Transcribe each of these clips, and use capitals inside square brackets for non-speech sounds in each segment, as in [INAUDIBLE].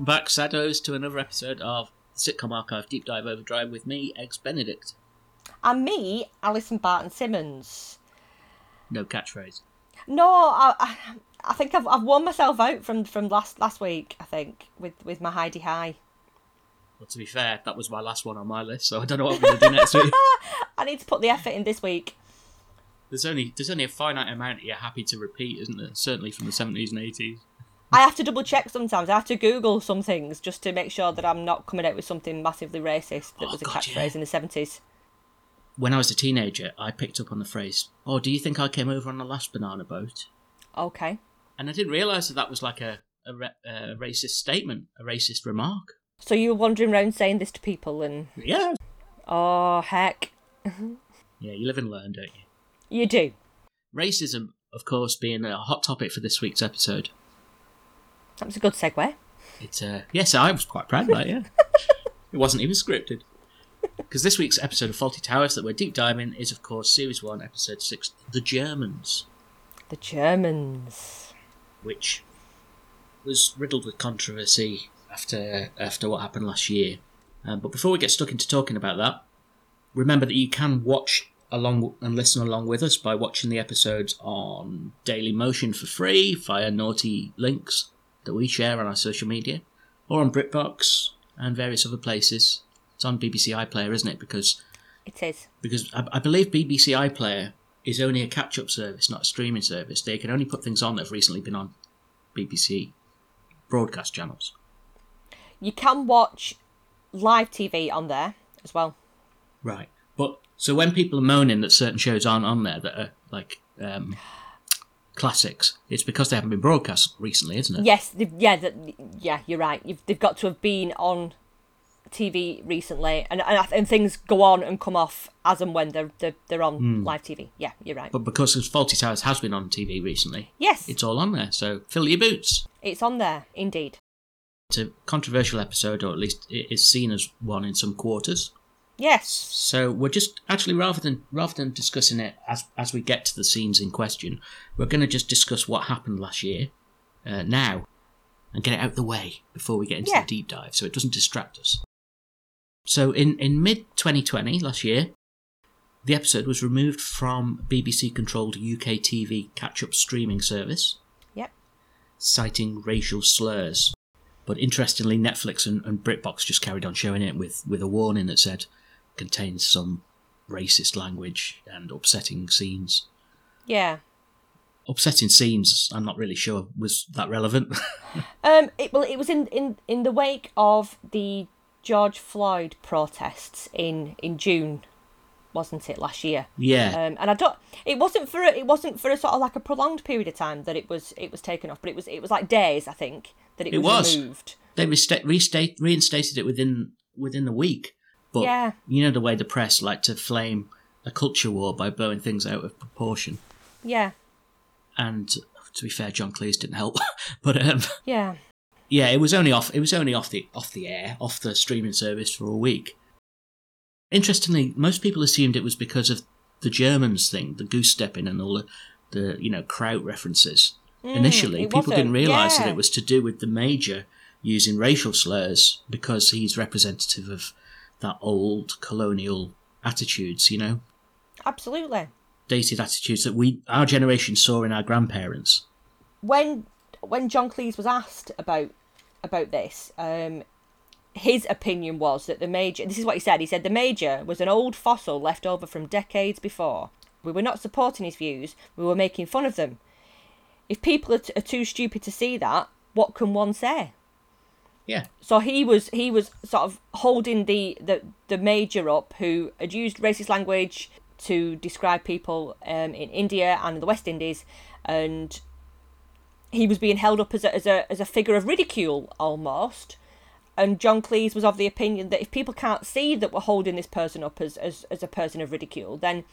Welcome back, Saddos, to another episode of Sitcom Archive Deep Dive Overdrive with me, Eggs Benedict. And me, Alison Barton Simmons. No catchphrase. No, I, I, I think I've, I've worn myself out from, from last last week. I think with with my Heidi High. Well, to be fair, that was my last one on my list, so I don't know what I'm going to do next week. [LAUGHS] I need to put the effort in this week. There's only there's only a finite amount you're happy to repeat, isn't there? Certainly from the 70s and 80s. I have to double check sometimes. I have to Google some things just to make sure that I'm not coming out with something massively racist that Oh, was a God, catchphrase yeah. in the seventies. When I was a teenager, I picked up on the phrase, "Oh, do you think I came over on the last banana boat?" Okay. And I didn't realise that that was like a a, a racist statement, a racist remark. So you were wandering around saying this to people and Yeah, oh heck. [LAUGHS] yeah, you live and learn, don't you? You do. Racism, of course, being a hot topic for this week's episode. That was a good segue. It's uh, yes, I was quite proud of that. Yeah, [LAUGHS] it wasn't even scripted. Because this week's episode of Fawlty Towers that we're deep diving is, of course, Series One, Episode Six, "The Germans," The Germans. which was riddled with controversy after after what happened last year. Um, but before we get stuck into talking about that, remember that you can watch along and listen along with us by watching the episodes on Dailymotion for free via naughty links that we share on our social media, or on BritBox and various other places. It's on BBC iPlayer, isn't it? Because It is. because I, I believe BBC iPlayer is only a catch-up service, not a streaming service. They can only put things on that have recently been on BBC broadcast channels. You can watch live TV on there as well. Right. But so when people are moaning that certain shows aren't on there that are like um, classics, it's because they haven't been broadcast recently, isn't it? Yes, yeah, the, yeah, you're right. You've, they've got to have been on TV recently, and and, and things go on and come off as and when they're they're, they're on hmm. live TV. Yeah, you're right. But because Fawlty Towers has been on TV recently, Yes, it's all on there. So fill your boots. it's on there indeed. It's a controversial episode, or at least it is seen as one in some quarters. Yes, So we're just actually rather than rather than discussing it as as we get to the scenes in question, we're going to just discuss what happened last year uh, now and get it out of the way before we get into Yeah. the deep dive, so it doesn't distract us. So in in mid 2020 last year, the episode was removed from BBC controlled UK TV catch up streaming service, yep. citing racial slurs. But interestingly, Netflix and, and BritBox just carried on showing it with, with a warning that said contains some racist language and upsetting scenes. Yeah. Upsetting scenes, I'm not really sure was that relevant. [LAUGHS] Um. It, well, it was in in in the wake of the George Floyd protests in in June, wasn't it last year? yeah, Um, and I don't. It wasn't for a, it wasn't for a sort of like a prolonged period of time that it was it was taken off, but it was it was like days I think that it, It was, was. removed. they resta- restate, reinstated it within within the week. But Yeah. you know the way the press like to flame a culture war by blowing things out of proportion. Yeah, And to be fair, John Cleese didn't help. [LAUGHS] but um, yeah, Yeah, it was only off. It was only off the off the air, off the streaming service for a week. Interestingly, most people assumed it was because of the Germans thing, the goose stepping, and all the, the you know kraut references. Initially, Mm, it people didn't realise that it was to do with the major using racial slurs because he's representative of that old colonial attitudes. You know, absolutely. dated attitudes that we our generation saw in our grandparents. When when John Cleese was asked about about this, um, his opinion was that the major. This is what he said. He said the major was an old fossil left over from decades before. We were not supporting his views. We were making fun of them. If people are, t- are too stupid to see that, what can one say? Yeah, So he was he was sort of holding the, the, the major up who had used racist language to describe people um, in India and in the West Indies, and he was being held up as a, as a as a figure of ridicule almost. And John Cleese was of the opinion that if people can't see that we're holding this person up as, as, as a person of ridicule, then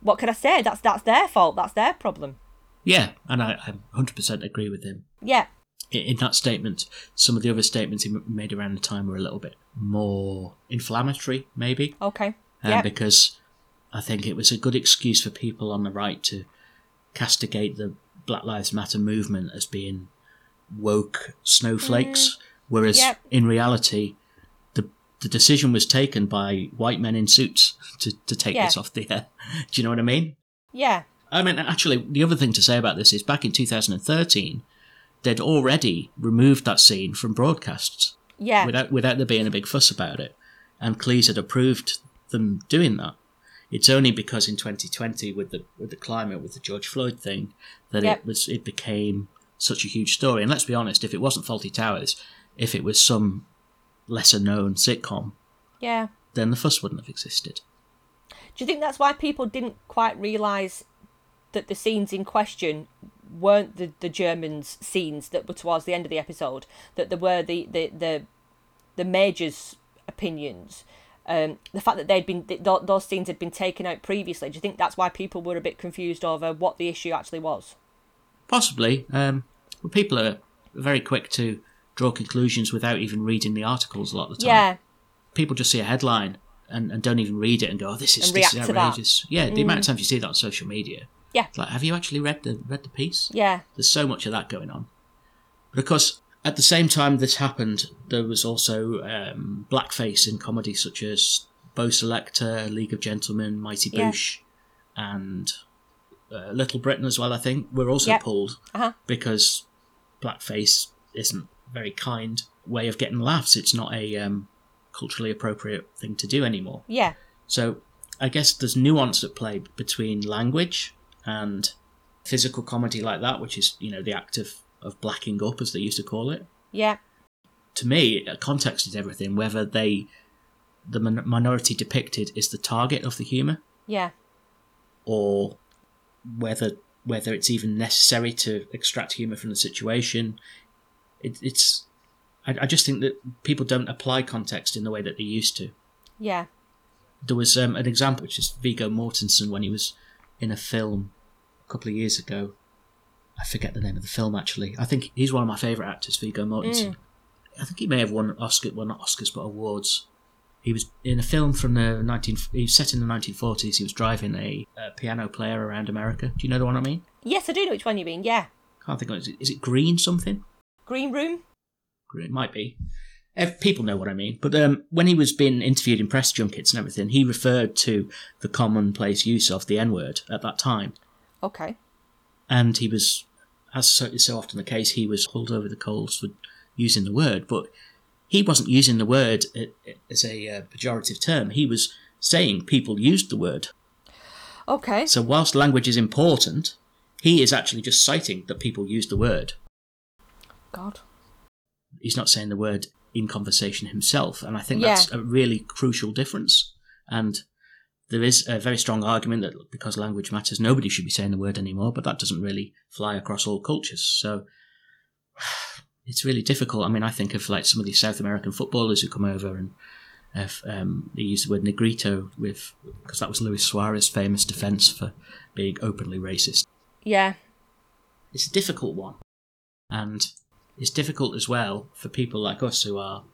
what can I say? That's that's their fault. That's their problem. yeah, and I, I 100% agree with him. Yeah, in that statement, some of the other statements he made around the time were a little bit more inflammatory, maybe, okay. um, yeah, because I think it was a good excuse for people on the right to castigate the Black Lives Matter movement as being woke snowflakes Whereas Yep. in reality, the the decision was taken by white men in suits to, to take Yeah. this off the air. [LAUGHS] Do you know what I mean? Yeah. I mean, actually, the other thing to say about this is back in 2013, they'd already removed that scene from broadcasts Yeah. without without there being a big fuss about it, and Cleese had approved them doing that. It's only because in 2020, with the with the climate, with the George Floyd thing, that Yep. it was it became such a huge story. And let's be honest, if it wasn't Fawlty Towers, if it was some lesser known sitcom, yeah. then the fuss wouldn't have existed. Do you think that's why people didn't quite realise that the scenes in question weren't the, the Germans' scenes that were towards the end of the episode? That there were the the the, the major's opinions. Um, the fact that they'd been th- th- those scenes had been taken out previously. Do you think that's why people were a bit confused over what the issue actually was? Possibly, um, but people are very quick to draw conclusions without even reading the articles a lot of the time. Yeah, people just see a headline and, and don't even read it and go, "Oh, this is this is. Mm. outrageous." Yeah, the amount of times you see that on social media. Yeah. It's like, have you actually read the read the piece? yeah, There's so much of that going on. But of course, at the same time this happened, there was also um, blackface in comedy such as Bo' Selecta, League of Gentlemen, Mighty Yeah. Boosh, and uh, Little Britain as well. I think were also Yep. pulled Uh-huh. because blackface isn't a very kind way of getting laughs. It's not a um, culturally appropriate thing to do anymore. yeah, So I guess there's nuance at play between language and physical comedy like that, which is you know the act of of blacking up as they used to call it. yeah, To me, uh, context is everything. Whether they the min- minority depicted is the target of the humour, yeah, or whether whether it's even necessary to extract humour from the situation. It, it's I, I just think that people don't apply context in the way that they used to. yeah, There was um, an example, which is Viggo Mortensen when he was in a film a couple of years ago. I forget the name of the film actually. I think he's one of my favourite actors, Viggo Mortensen. I think he may have won Oscar, well not Oscars, but awards. He was in a film from the nineteen. He was set in the nineteen forties. He was driving a, a piano player around America. Do you know the one I mean? yes. I do know which one you mean. Yeah, Can't think of it. Is it, Green something? Green Room. It might be. People know what I mean. But um, when he was being interviewed in press junkets and everything, he referred to the commonplace use of the N word at that time. Okay. And he was, as so, is so often the case, he was pulled over the coals for using the word. But he wasn't using the word as a uh, pejorative term. He was saying people used the word. Okay. So whilst language is important, he is actually just citing that people use the word. God. he's not saying the word in conversation himself and i think Yeah. that's a really crucial difference and there is a very strong argument that because language matters nobody should be saying the word anymore but that doesn't really fly across all cultures so [SIGHS] it's really difficult i mean i think of like some of these south american footballers who come over and if, um, they use the word negrito with because that was luis Suarez's famous defense for being openly racist Yeah. it's a difficult one. And it's difficult as well for people like us who are,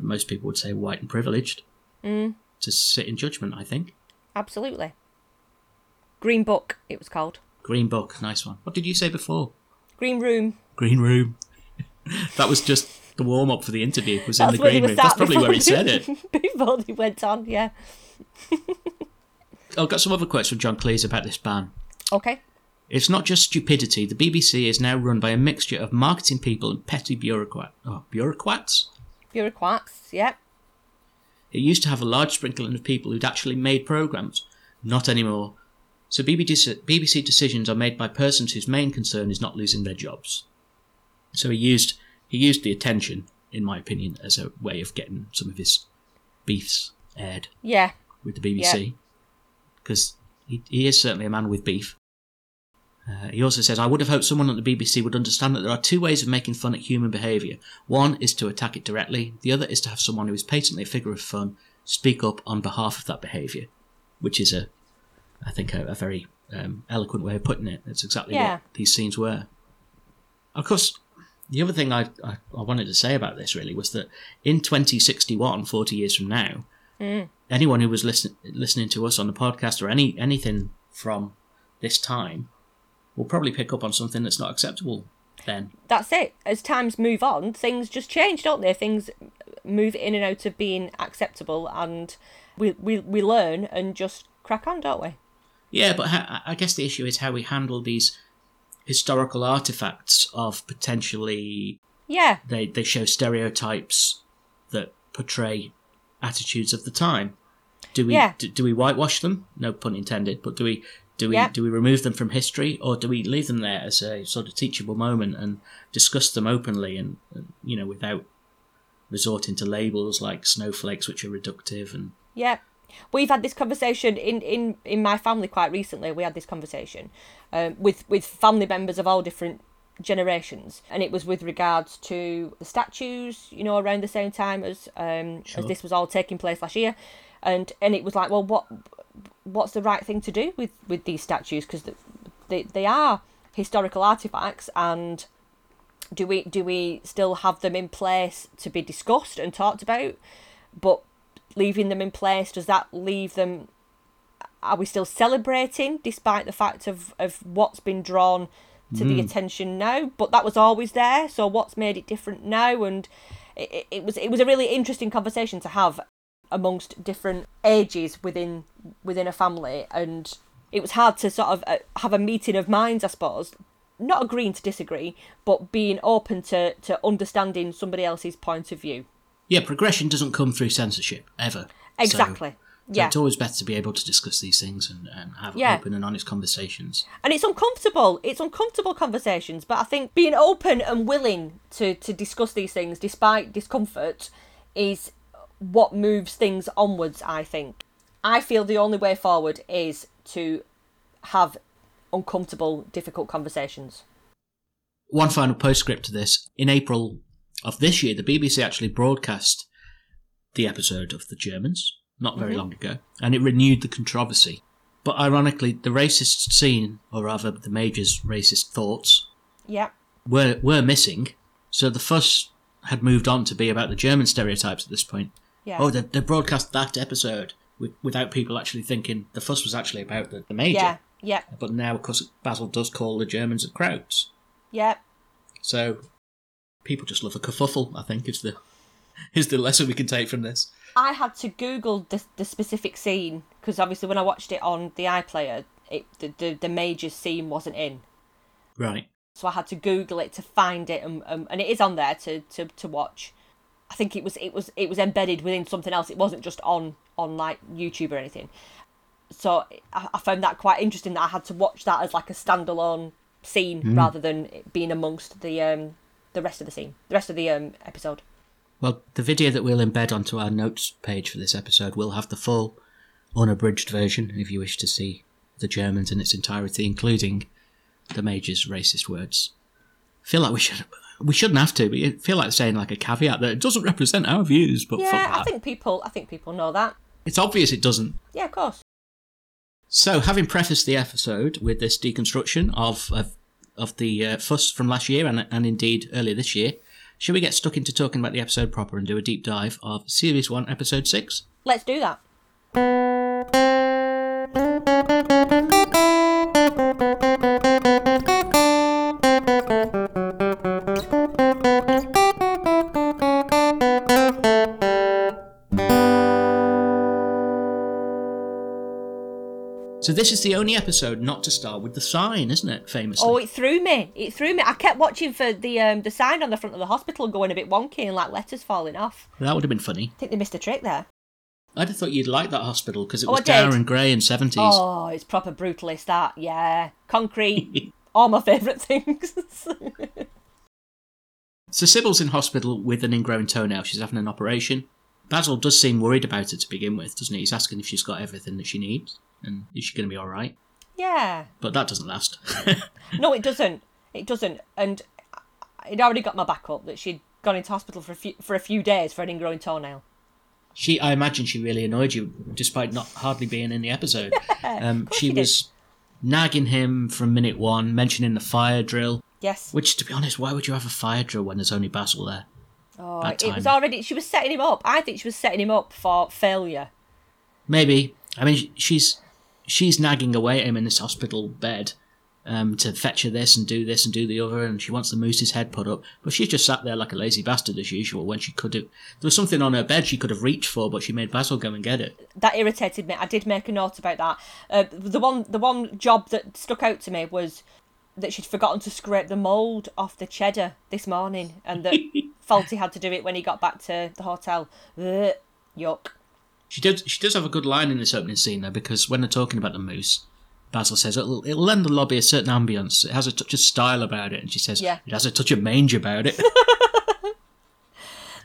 most people would say, white and privileged, Mm. To sit in judgment, I think. Absolutely. Green Book. It was called. Green Book, nice one. What did you say before? Green Room. Green Room. [LAUGHS] that was just the warm up for the interview, was in the green room. That's probably where he said it. [LAUGHS] before he went on. Yeah. [LAUGHS] I've got some other quotes from John Cleese about this ban. Okay. It's not just stupidity. The BBC is now run by a mixture of marketing people and petty bureaucrat, oh, bureaucrats. Bureaucrats. Yep. It used to have a large sprinkling of people who'd actually made programs. Not anymore. So BBC, BBC decisions are made by persons whose main concern is not losing their jobs. So he used he used the attention, in my opinion, as a way of getting some of his beefs aired Yeah. with the BBC, because he, he is certainly a man with beef. Uh, he also says, I would have hoped someone at the BBC would understand that there are two ways of making fun at human behaviour. One is to attack it directly, the other is to have someone who is patently a figure of fun speak up on behalf of that behaviour, which is a, I think, a, a very um, eloquent way of putting it. That's exactly Yeah. what these scenes were. Of course, the other thing I, I, I wanted to say about this really was that in 2061, 40 years from now, anyone who was listen, listening to us on the podcast or any anything from this time will probably pick up on something that's not acceptable then. That's it. As times move on, things just change, don't they? Things move in and out of being acceptable, and we we, we learn and just crack on, don't we? Yeah, but ha- I guess the issue is how we handle these historical artifacts of potentially Yeah, they, they show stereotypes that portray attitudes of the time. Do we Yeah. do, do we whitewash them? No pun intended. But do we do we Yeah. do we remove them from history, or do we leave them there as a sort of teachable moment and discuss them openly and, and you know without resorting to labels like snowflakes, which are reductive and yeah. We've had this conversation in, in, in my family quite recently. We had this conversation um, with with family members of all different generations, and it was with regards to the statues. You know, around the same time as um, Sure. as this was all taking place last year, and and it was like, well, what what's the right thing to do with with these statues? Because they they are historical artifacts and do we do we still have them in place to be discussed and talked about? But leaving them in place does that leave them are we still celebrating despite the fact of of what's been drawn to the hmm. attention now? But that was always there so what's made it different now? And it, it- it was it was a really interesting conversation to have amongst different ages within within a family and it was hard to sort of uh, have a meeting of minds i suppose not agreeing to disagree but being open to to understanding somebody else's point of view yeah, progression doesn't come through censorship ever. Exactly So yeah it's always better to be able to discuss these things and, and have Yeah. open and honest conversations. and it's uncomfortable it's uncomfortable conversations but i think being open and willing to to discuss these things despite discomfort is what moves things onwards i think i feel the only way forward is to have uncomfortable difficult conversations One final postscript to this. In April of this year, the BBC actually broadcast the episode of The Germans, not very mm-hmm. long ago, and it renewed the controversy. But ironically, the racist scene, or rather the Major's racist thoughts, yeah were, were missing, so the fuss had moved on to be about the German stereotypes at this point. Yeah Oh, they, they broadcast that episode with, without people actually thinking the fuss was actually about the, the Major. yeah yeah But now, of course, Basil does call the Germans a Krauts. Yep. So people just love a kerfuffle. I think is the [LAUGHS] is the lesson we can take from this. I had to Google the, the specific scene because obviously when I watched it on the iPlayer, it the, the the major scene wasn't in, Right. so I had to Google it to find it, and um, and it is on there to, to, to watch. I think it was it was it was embedded within something else. It wasn't just on on like YouTube or anything. So I, I found that quite interesting that I had to watch that as like a standalone scene rather than it being amongst the um the rest of the scene, the rest of the um episode. Well, the video that we'll embed onto our notes page for this episode will have the full, unabridged version if you wish to see the Germans in its entirety, including the Major's racist words. feel like we should we shouldn't have to, but you feel like saying like a caveat that it doesn't represent our views. But fuck Yeah. I think people I think people know that. it's obvious it doesn't. Yeah, of course. So, having prefaced the episode with this deconstruction of of, of the uh, fuss from last year and, and indeed earlier this year, should we get stuck into talking about the episode proper and do a deep dive of Series 1, Episode 6? Let's do that. So, this is the only episode not to start with the sign, isn't it? Famously. Oh, it threw me. It threw me. I kept watching for the um the sign on the front of the hospital going a bit wonky and like letters falling off. that would have been funny. I think they missed a trick there. I'd have thought you'd like that hospital because it Oh, was dour and grey and 70s. Oh, it's proper brutalist that. Yeah, concrete. [LAUGHS] all my favourite things. [LAUGHS] So, Sybil's in hospital with an ingrown toenail. She's having an operation. Basil does seem worried about it to begin with, doesn't he? He's asking if she's got everything that she needs and is she going to be alright. yeah. But that doesn't last. [LAUGHS] No, it doesn't. It doesn't. And it already got my back up that she'd gone into hospital for a few for a few days for an ingrowing toenail. she, I imagine, she really annoyed you, despite not hardly being in the episode. [LAUGHS] um, she was nagging him from minute one, mentioning the fire drill. Yes. Which, to be honest, why would you have a fire drill when there's only Basil there? Oh, bad it was already. She was setting him up. I think she was setting him up for failure. Maybe. I mean, she's she's nagging away at him in this hospital bed, um, to fetch her this and do this and do the other, and she wants the moose's head put up. But she's just sat there like a lazy bastard as usual when she could have. There was something on her bed she could have reached for, but she made Basil go and get it. That irritated me. I did make a note about that. Uh, the one, the one job that stuck out to me was that she'd forgotten to scrape the mould off the cheddar this morning, and that [LAUGHS] Fawlty had to do it when he got back to the hotel. Ugh, yuck. She does. She does have a good line in this opening scene though, because when they're talking about the moose, Basil says it'll, it'll lend the lobby a certain ambience. It has a touch of style about it, and she says Yeah. it has a touch of mange about it. [LAUGHS] [LAUGHS]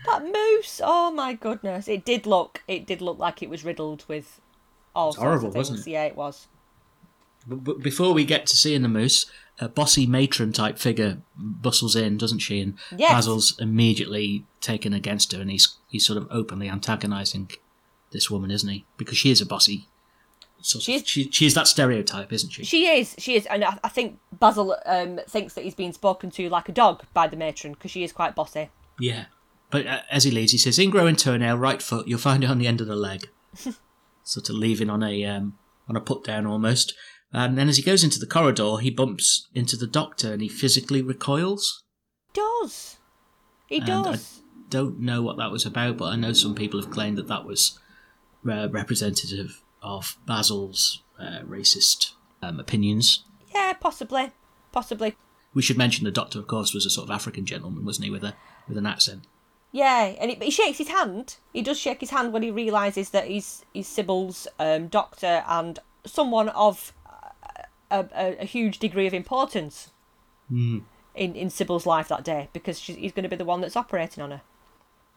That moose! Oh my goodness! It did look. It did look like it was riddled with all sorts horrible, of things. wasn't it? Yeah, it was. but, but before we get to seeing the moose, a bossy matron type figure bustles in, doesn't she? And Yes. Basil's immediately taken against her, and he's he's sort of openly antagonising this woman, isn't he? Because she is a bossy. Sort of, She's- she, she's that stereotype, isn't she? She is. She is, and I, I think Basil um, thinks that he's being spoken to like a dog by the matron because she is quite bossy. Yeah. But uh, as he leaves, he says, "Ingrowing toenail, right foot. You'll find it on the end of the leg." [LAUGHS] sort of leaving on a um, on a put down almost. And then as he goes into the corridor, he bumps into the doctor, and he physically recoils. Does he And I does? don't know what that was about, but I know some people have claimed that that was uh, representative of Basil's uh, racist um, opinions. Yeah, possibly, possibly. We should mention the doctor, of course, was a sort of African gentleman, wasn't he, with a with an accent. Yeah, and he, he shakes his hand. He does shake his hand when he realizes that he's he's Sybil's um, doctor and someone of a, a, a huge degree of importance in in Sybil's life that day because he's going to be the one that's operating on her.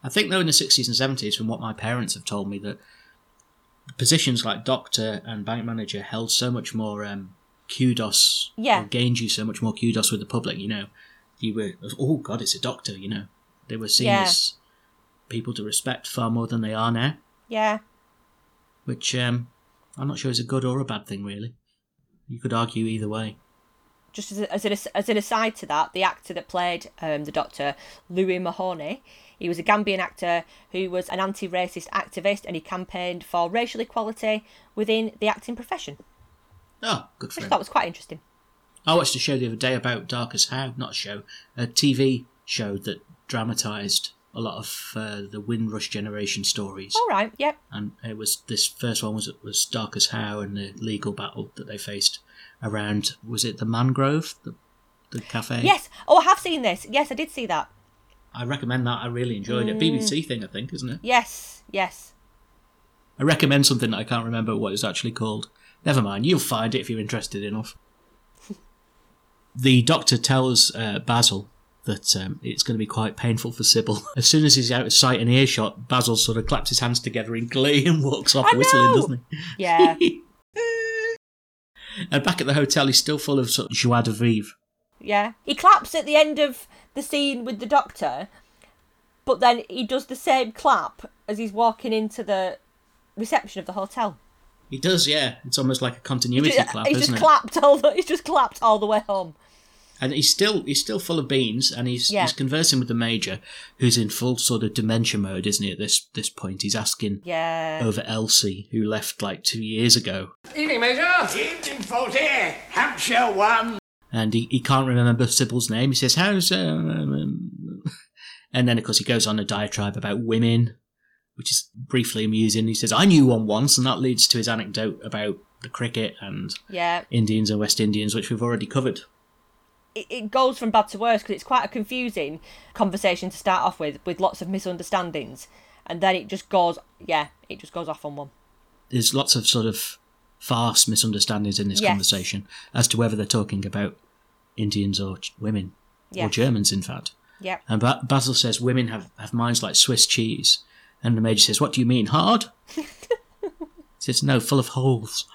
I think though in the sixties and seventies, from what my parents have told me, that positions like doctor and bank manager held so much more um, kudos. Yeah. or gained you so much more kudos with the public. You know, you were oh god, it's a doctor. You know, they were seen Yeah. as people to respect far more than they are now, Yeah, which um, I'm not sure is a good or a bad thing. Really, you could argue either way. just as, a, as, an, as an aside to that, the actor that played um, the Doctor, Louis Mahoney, he was a Gambian actor who was an anti-racist activist and he campaigned for racial equality within the acting profession, Oh, good for which I him. thought was quite interesting. I watched a show the other day about Darcus Howe, not a show, a TV show that dramatised a lot of uh, the Windrush generation stories. All right, yep. And it was this first one was was Darcus Howe and the legal battle that they faced around was it the Mangrove, the the cafe? Yes. Oh, I have seen this. Yes, I did see that. I recommend that. I really enjoyed it. BBC thing, I think, isn't it? Yes, yes. I recommend something that I can't remember what it's actually called. Never mind, you'll find it if you're interested enough. [LAUGHS] the doctor tells uh, Basil that um, it's going to be quite painful for Sybil. [LAUGHS] As soon as he's out of sight and earshot, Basil sort of claps his hands together in glee and walks off I whistling, know! doesn't he? Yeah. [LAUGHS] and back at the hotel, he's still full of sort of joie de vivre. Yeah. He claps at the end of the scene with the doctor, but then he does the same clap as he's walking into the reception of the hotel. He does, yeah. It's almost like a continuity He's clap, just isn't it? clapped all the he's just clapped all the way home. And he's still he's still full of beans, and he's Yeah. he's conversing with the major, who's in full sort of dementia mode, isn't he? At this this point, he's asking Yeah. over Elsie, who left like two years ago, Evening, Major. Evening, Fawlty. Hampshire one. And he, he can't remember Sybil's name. He says, "How's?" Um," and then of course he goes on a diatribe about women, which is briefly amusing. He says, "I knew one once," and that leads to his anecdote about the cricket and Yeah. Indians and West Indians, which we've already covered. It, it goes from bad to worse because it's quite a confusing conversation to start off with, with lots of misunderstandings, and then it just goes. Yeah, it just goes off on one. there's lots of sort of farce misunderstandings in this Yes. conversation as to whether they're talking about Indians or women or Germans, in fact. Yeah. And ba- Basil says women have, have minds like Swiss cheese, and the major says, "What do you mean, hard?" he [LAUGHS] says, "No, full of holes."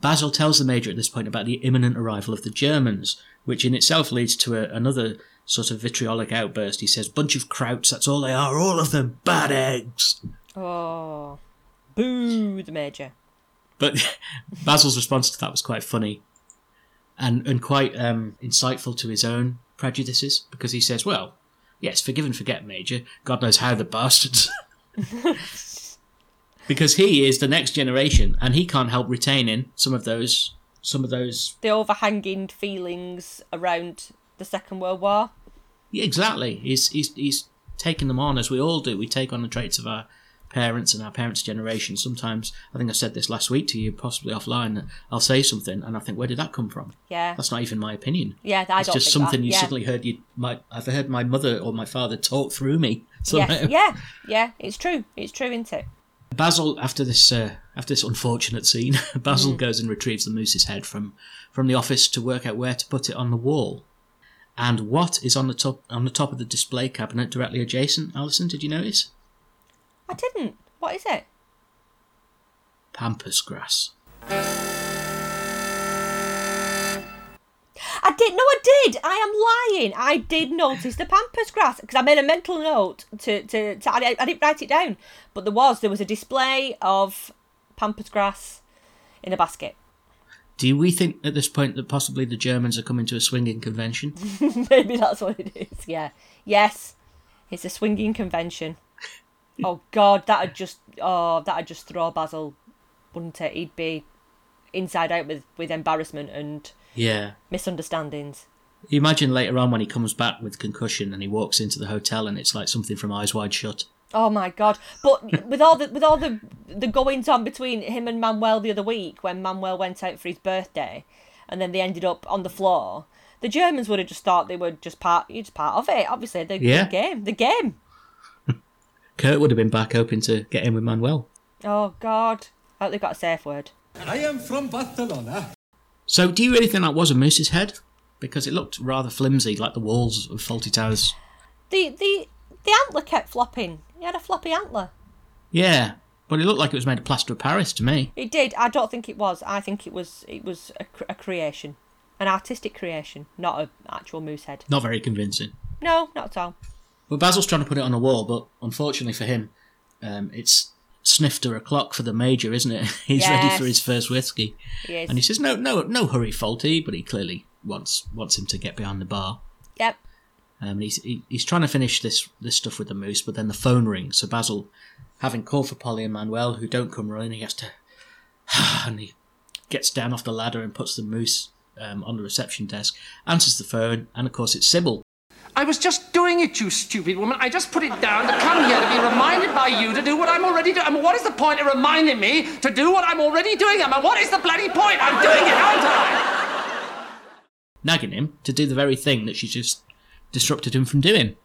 Basil tells the major at this point about the imminent arrival of the Germans, which in itself leads to a, another sort of vitriolic outburst. He says, "Bunch of krauts, that's all they are, all of them, bad eggs." Oh. Boo, the major. But [LAUGHS] Basil's response to that was quite funny and, and quite um, insightful to his own prejudices because he says, Well, yes, forgive and forget, Major. God knows how the bastards. [LAUGHS] because he is the next generation and he can't help retaining some of those some of those. The overhanging feelings around the Second World War. Yeah, exactly. He's he's he's taking them on as we all do. We take on the traits of our parents and our parents' generation. Sometimes I think I said this last week to you, possibly offline. That I'll say something and I think, where did that come from? Yeah. That's not even my opinion. Yeah, I it's just something that. you yeah. suddenly heard. You might I've heard my mother or my father talk through me. [LAUGHS] Yes, yeah, yeah. It's true. It's true, isn't it? Basil, after this uh, after this unfortunate scene, [LAUGHS] Basil goes and retrieves the moose's head from from the office to work out where to put it on the wall. And what is on the top on the top of the display cabinet directly adjacent? Alison, did you notice? I didn't. What is it? Pampas grass. I did. No, I did. I am lying. I did notice the pampas grass because I made a mental note to to, to I, I didn't write it down, but there was there was a display of pampas grass in a basket. Do we think at this point that possibly the Germans are coming to a swinging convention? [LAUGHS] Maybe that's what it is. Yeah. Yes. It's a swinging convention. Oh God, that'd just oh that'd just throw Basil, wouldn't it? He'd be inside out with with embarrassment and yeah. misunderstandings. You imagine later on when he comes back with concussion and he walks into the hotel and it's like something from Eyes Wide Shut. Oh my god! But with all the with all the the goings on between him and Manuel the other week, when Manuel went out for his birthday, and then they ended up on the floor, the Germans would have just thought they were just part, just part of it. Obviously, the, Yeah. the game, the game. Kurt would have been back hoping to get in with Manuel. Oh god! I hope they've got a safe word. I am from Barcelona. So, do you really think that was a moose's head? Because it looked rather flimsy, like the walls of Fawlty Towers. The the the antler kept flopping. He had a floppy antler. Yeah, but it looked like it was made of plaster of Paris to me. It did. I don't think it was. I think it was. It was a, cr- a creation, an artistic creation, not an actual moose head. Not very convincing. No, not at all. Well, Basil's trying to put it on a wall, but unfortunately for him, um, it's snifter o'clock for the major, isn't it? [LAUGHS] He's ready for his first whiskey, He and he says, "No, no, no hurry, Fawlty," but he clearly wants wants him to get behind the bar. Yep. Um, and he's he, he's trying to finish this this stuff with the moose, but then the phone rings. So Basil, having called for Polly and Manuel, who don't come running, he has to, [SIGHS] and he gets down off the ladder and puts the moose um, on the reception desk, answers the phone, and of course it's Sybil. I was just doing it, you stupid woman. I just put it down to come here to be reminded by you to do what I'm already doing. I mean, what is the point of reminding me to do what I'm already doing? I mean, what is the bloody point? I'm doing it, aren't I? nagging him to do the very thing that she's just disrupted him from doing.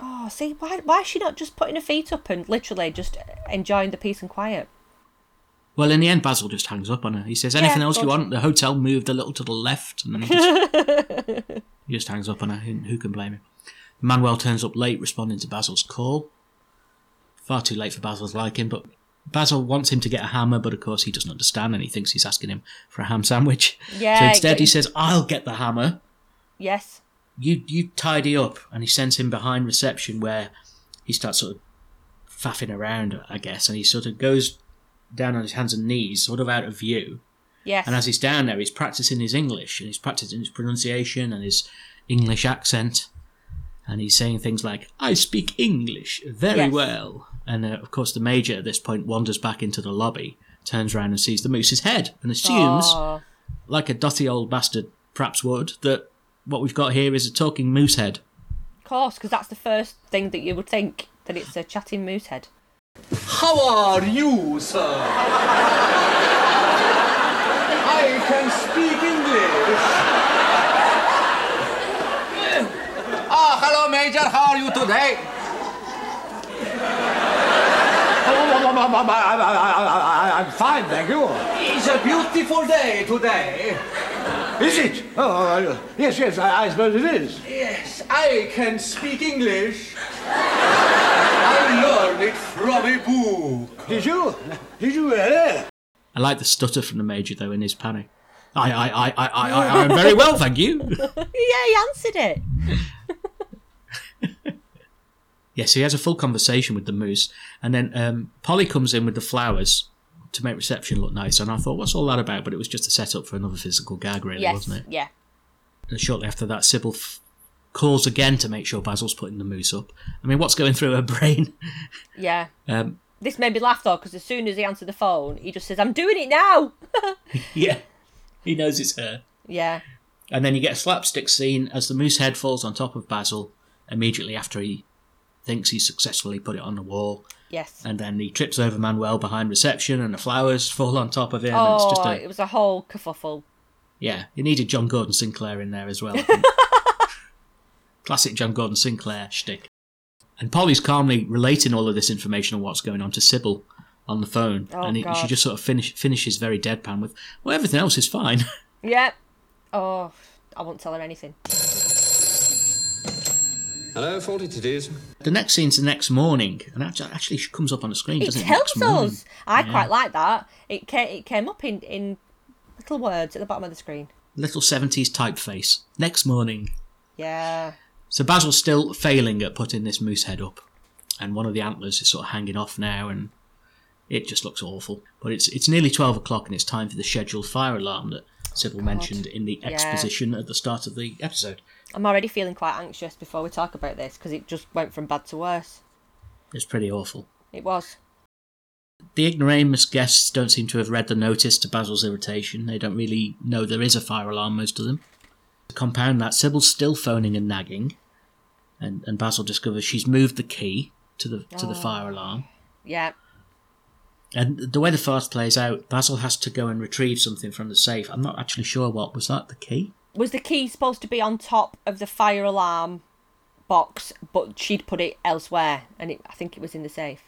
Oh, see, why why is she not just putting her feet up and literally just enjoying the peace and quiet? Well, in the end, Basil just hangs up on her. He says, "Anything Yeah, else you want?" The hotel moved a little to the left, and then he just, [LAUGHS] he just hangs up on her. Who, can blame him? Manuel turns up late, responding to Basil's call. Far too late for Basil's liking, but Basil wants him to get a hammer, but of course he doesn't understand, and he thinks he's asking him for a ham sandwich. Yeah. so instead, he says, "I'll get the hammer." Yes. you you tidy up and he sends him behind reception where he starts sort of faffing around i guess and he sort of goes down on his hands and knees sort of out of view Yes. and as he's down there he's practicing his english and he's practicing his pronunciation and his english accent and he's saying things like i speak english very Yes. well and uh, of course the major at this point wanders back into the lobby turns around and sees the moose's head and assumes Oh, like a dotty old bastard perhaps would that what we've got here is a talking moose head of course, because that's the first thing that you would think that it's a chatting moose head. How are you, sir? I can speak English. Ah, hello, Major. How are you today? I'm fine, thank you. It's a beautiful day today. Is it? Oh, uh, yes, yes, I, I suppose it is. Yes, I can speak English. I learned it from a book. Did you? Did you really? I like the stutter from the major though in his panic. I I I I I I I'm very well, thank you. [LAUGHS] Yeah, he answered it. [LAUGHS] yes, he has a full conversation with the moose, and then um, Polly comes in with the flowers to make reception look nice. And I thought, what's all that about? But it was just a setup for another physical gag, really, Yes. wasn't it? Yeah. And shortly after that, Sybil f- calls again to make sure Basil's putting the moose up. I mean, what's going through her brain? Yeah. [LAUGHS] Um, This made me laugh though, because as soon as he answered the phone, he just says, "I'm doing it now." [LAUGHS] yeah. he knows it's her. Yeah. And then you get a slapstick scene as the moose head falls on top of Basil immediately after he thinks he's successfully put it on the wall. Yes. And then he trips over Manuel behind reception and the flowers fall on top of him. and it's oh, just a, oh, it was a whole kerfuffle. yeah, you needed John Gordon Sinclair in there as well. [LAUGHS] Classic John Gordon Sinclair shtick. And Polly's calmly relating all of this information on what's going on to Sybil on the phone. Oh, and it, she just sort of finish, finishes very deadpan with, well, everything else is fine. [LAUGHS] Yep. Oh, I won't tell her anything. Hello, Faulty Titties. the next scene's the next morning. And actually, actually she comes up on the screen, It doesn't tells it? Next morning. us. I Yeah. quite like that. It came, it came up in, in little words at the bottom of the screen. Little 70s typeface. Next morning. Yeah. So Basil's still failing at putting this moose head up, and one of the antlers is sort of hanging off now, and it just looks awful. But it's it's nearly twelve o'clock, and it's time for the scheduled fire alarm that Sybil mentioned in the Yeah. exposition at the start of the episode. I'm already feeling quite anxious before we talk about this because it just went from bad to worse. It's pretty awful. It was. The ignoramus guests don't seem to have read the notice to Basil's irritation. They don't really know there is a fire alarm, most of them. To compound that, Sybil's still phoning and nagging, and, and Basil discovers she's moved the key to the to the fire alarm. Yeah. And the way the farce plays out, Basil has to go and retrieve something from the safe. I'm not actually sure what was that. The key? Was the key supposed to be on top of the fire alarm box, but she'd put it elsewhere, and it, I think it was in the safe.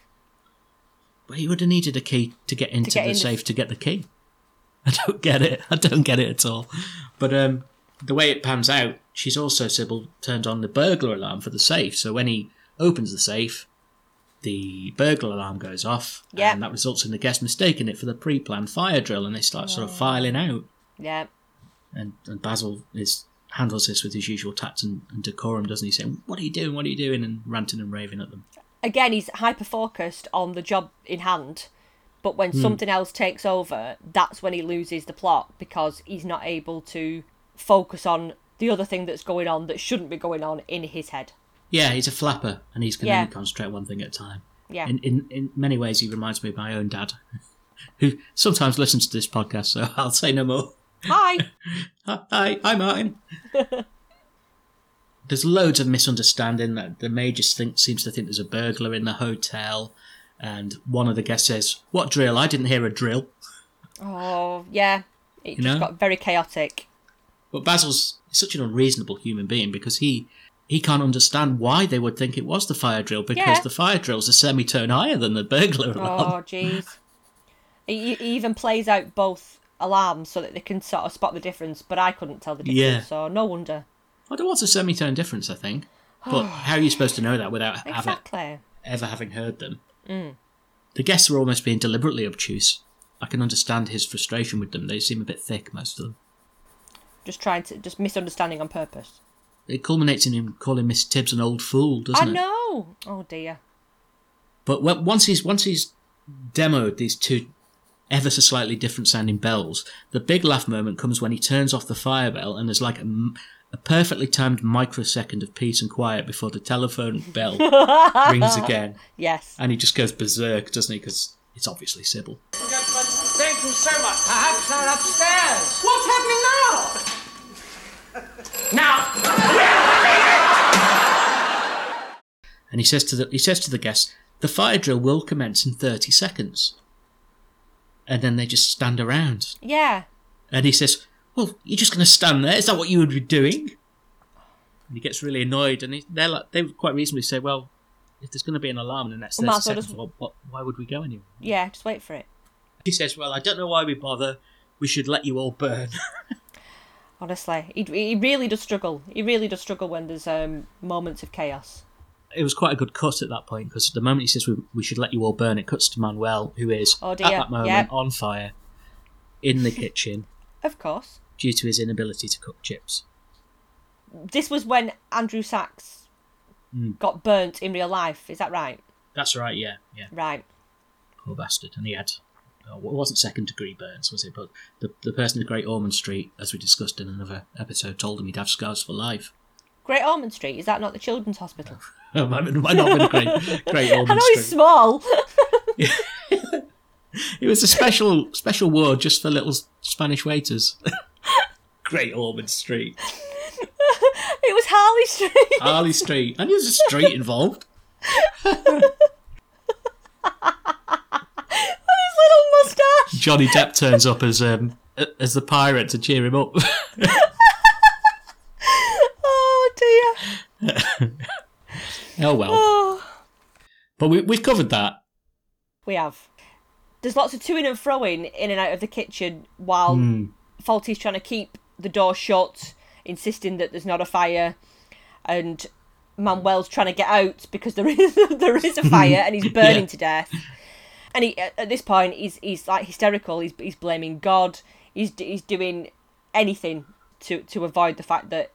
But he would have needed a key to get into get the in the- safe to get the key. [LAUGHS] I don't get it. I don't get it at all. But um, the way it pans out, she's also Sybil turned on the burglar alarm for the safe. So when he opens the safe, the burglar alarm goes off, Yeah. and that results in the guest mistaking it for the pre-planned fire drill, and they start sort Oh. of filing out. Yeah. And, and Basil is handles this with his usual tact and, and decorum, doesn't he? Saying, "What are you doing? What are you doing?" and ranting and raving at them. Again, he's hyper focused on the job in hand, but when Hmm. something else takes over, that's when he loses the plot because he's not able to focus on the other thing that's going on that shouldn't be going on in his head. Yeah, he's a flapper, and he's can Yeah. concentrate one thing at a time. Yeah. In, in in many ways, he reminds me of my own dad, who sometimes listens to this podcast. So I'll say no more. Hi. [LAUGHS] Hi, hi, Martin. [LAUGHS] there's loads of misunderstanding. That the major think, seems to think there's a burglar in the hotel, and one of the guests says, "What drill? I didn't hear a drill." oh, yeah. It You just know? got very chaotic. But Basil's such an unreasonable human being because he he can't understand why they would think it was the fire drill because Yeah. the fire drill's a semitone higher than the burglar alarm. Oh, jeez. he, even plays out both alarms so that they can sort of spot the difference, but I couldn't tell the difference, Yeah. so no wonder. I don't know what's a semitone difference, I think. But [SIGHS] how are you supposed to know that without Exactly. ever having heard them? Mm. The guests are almost being deliberately obtuse. I can understand his frustration with them. They seem a bit thick, most of them. Just trying to, just misunderstanding on purpose. It culminates in him calling Miss Tibbs an old fool, doesn't I it? I know. Oh dear. But when, once he's once he's demoed these two ever so slightly different sounding bells, the big laugh moment comes when he turns off the fire bell and there's like a perfectly timed microsecond of peace and quiet before the telephone [LAUGHS] bell rings again, Yes. and he just goes berserk, doesn't he? Because it's obviously Sybil. Thank you so much. Perhaps they're upstairs. What's happening now? Now, And he says to the he says to the guests, "The fire drill will commence in thirty seconds." And then they just stand around. Yeah. And he says, "Well, you're just going to stand there? Is that what you would be doing?" And he gets really annoyed, and he, they're like, they quite reasonably say, "Well, if there's going to be an alarm in the next We thirty well seconds, just- well, what, why would we go anywhere?" Yeah. Just wait for it. He says, "Well, I don't know why we bother. We should let you all burn." [LAUGHS] Honestly, he, he really does struggle. He really does struggle when there's um, moments of chaos. it was quite a good cut at that point because the moment he says we, we should let you all burn, it cuts to Manuel, who is Oh, at that moment Yep. on fire in the [LAUGHS] kitchen Of course. due to his inability to cook chips. This was when Andrew Sachs Hmm. got burnt in real life. Is that right? That's right, yeah, yeah. Right. Poor bastard. And he had, oh, it wasn't second degree burns, was it? But the, the person in Great Ormond Street, as we discussed in another episode, told him he'd have scars for life. Great Ormond Street. Is that not the children's hospital? [LAUGHS] it might not been Great, Great [LAUGHS] I know he's Street. small. [LAUGHS] it was a special special ward just for little Spanish waiters. Great Ormond Street, It was Harley Street. Harley Street, and there's a street involved. His little moustache. Johnny Depp turns up as um as the pirate to cheer him up. [LAUGHS] Oh dear. [LAUGHS] oh well, Oh, but we we've covered that. we have. There's lots of toing and froing in and out of the kitchen while Fawlty's trying to keep the door shut, insisting that there's not a fire, and Manuel's trying to get out because there is [LAUGHS] there is a fire and he's burning Yeah. to death. And he at this point he's he's like hysterical. He's he's blaming God. He's he's doing anything to to avoid the fact that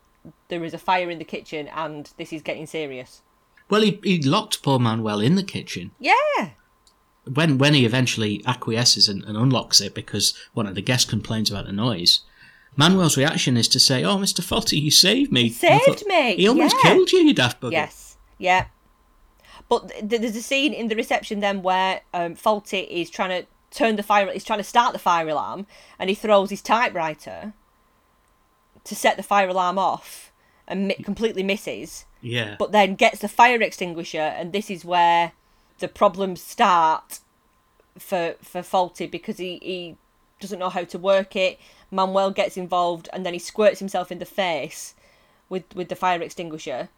there is a fire in the kitchen and this is getting serious. Well, he he locked poor Manuel in the kitchen. Yeah. when when he eventually acquiesces and, and unlocks it because one of the guests complains about the noise, Manuel's reaction is to say, "Oh, Mister Fawlty, you saved me. Saved me, He almost yeah. killed you, you daft bugger." Yes. Yeah. But th- th- there's a scene in the reception then where um, Fawlty is trying to turn the fire. He's trying to start the fire alarm, and he throws his typewriter to set the fire alarm off, and mi- completely misses. Yeah. But then gets the fire extinguisher, and this is where the problems start for for Fawlty because he he doesn't know how to work it. Manuel gets involved, and then he squirts himself in the face with with the fire extinguisher,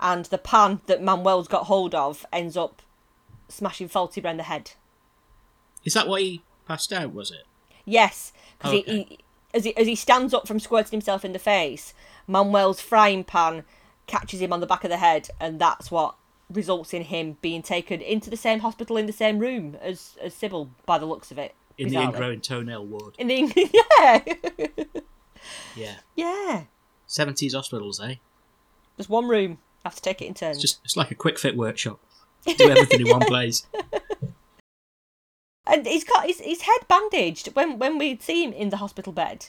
and the pan that Manuel's got hold of ends up smashing Fawlty around the head. Is that why he passed out? Was it? Yes, because Okay. he, he as he as he stands up from squirting himself in the face, Manuel's frying pan catches him on the back of the head, and that's what results in him being taken into the same hospital in the same room as as Sybil by the looks of it. In the ingrowing toenail ward. In the [LAUGHS] yeah Yeah. yeah. Seventies hospitals, eh? There's one room. Have to take it in turns. It's just it's like a quick fit workshop. Do everything in one [LAUGHS] place. And he's got his, his head bandaged. When when we see him in the hospital bed,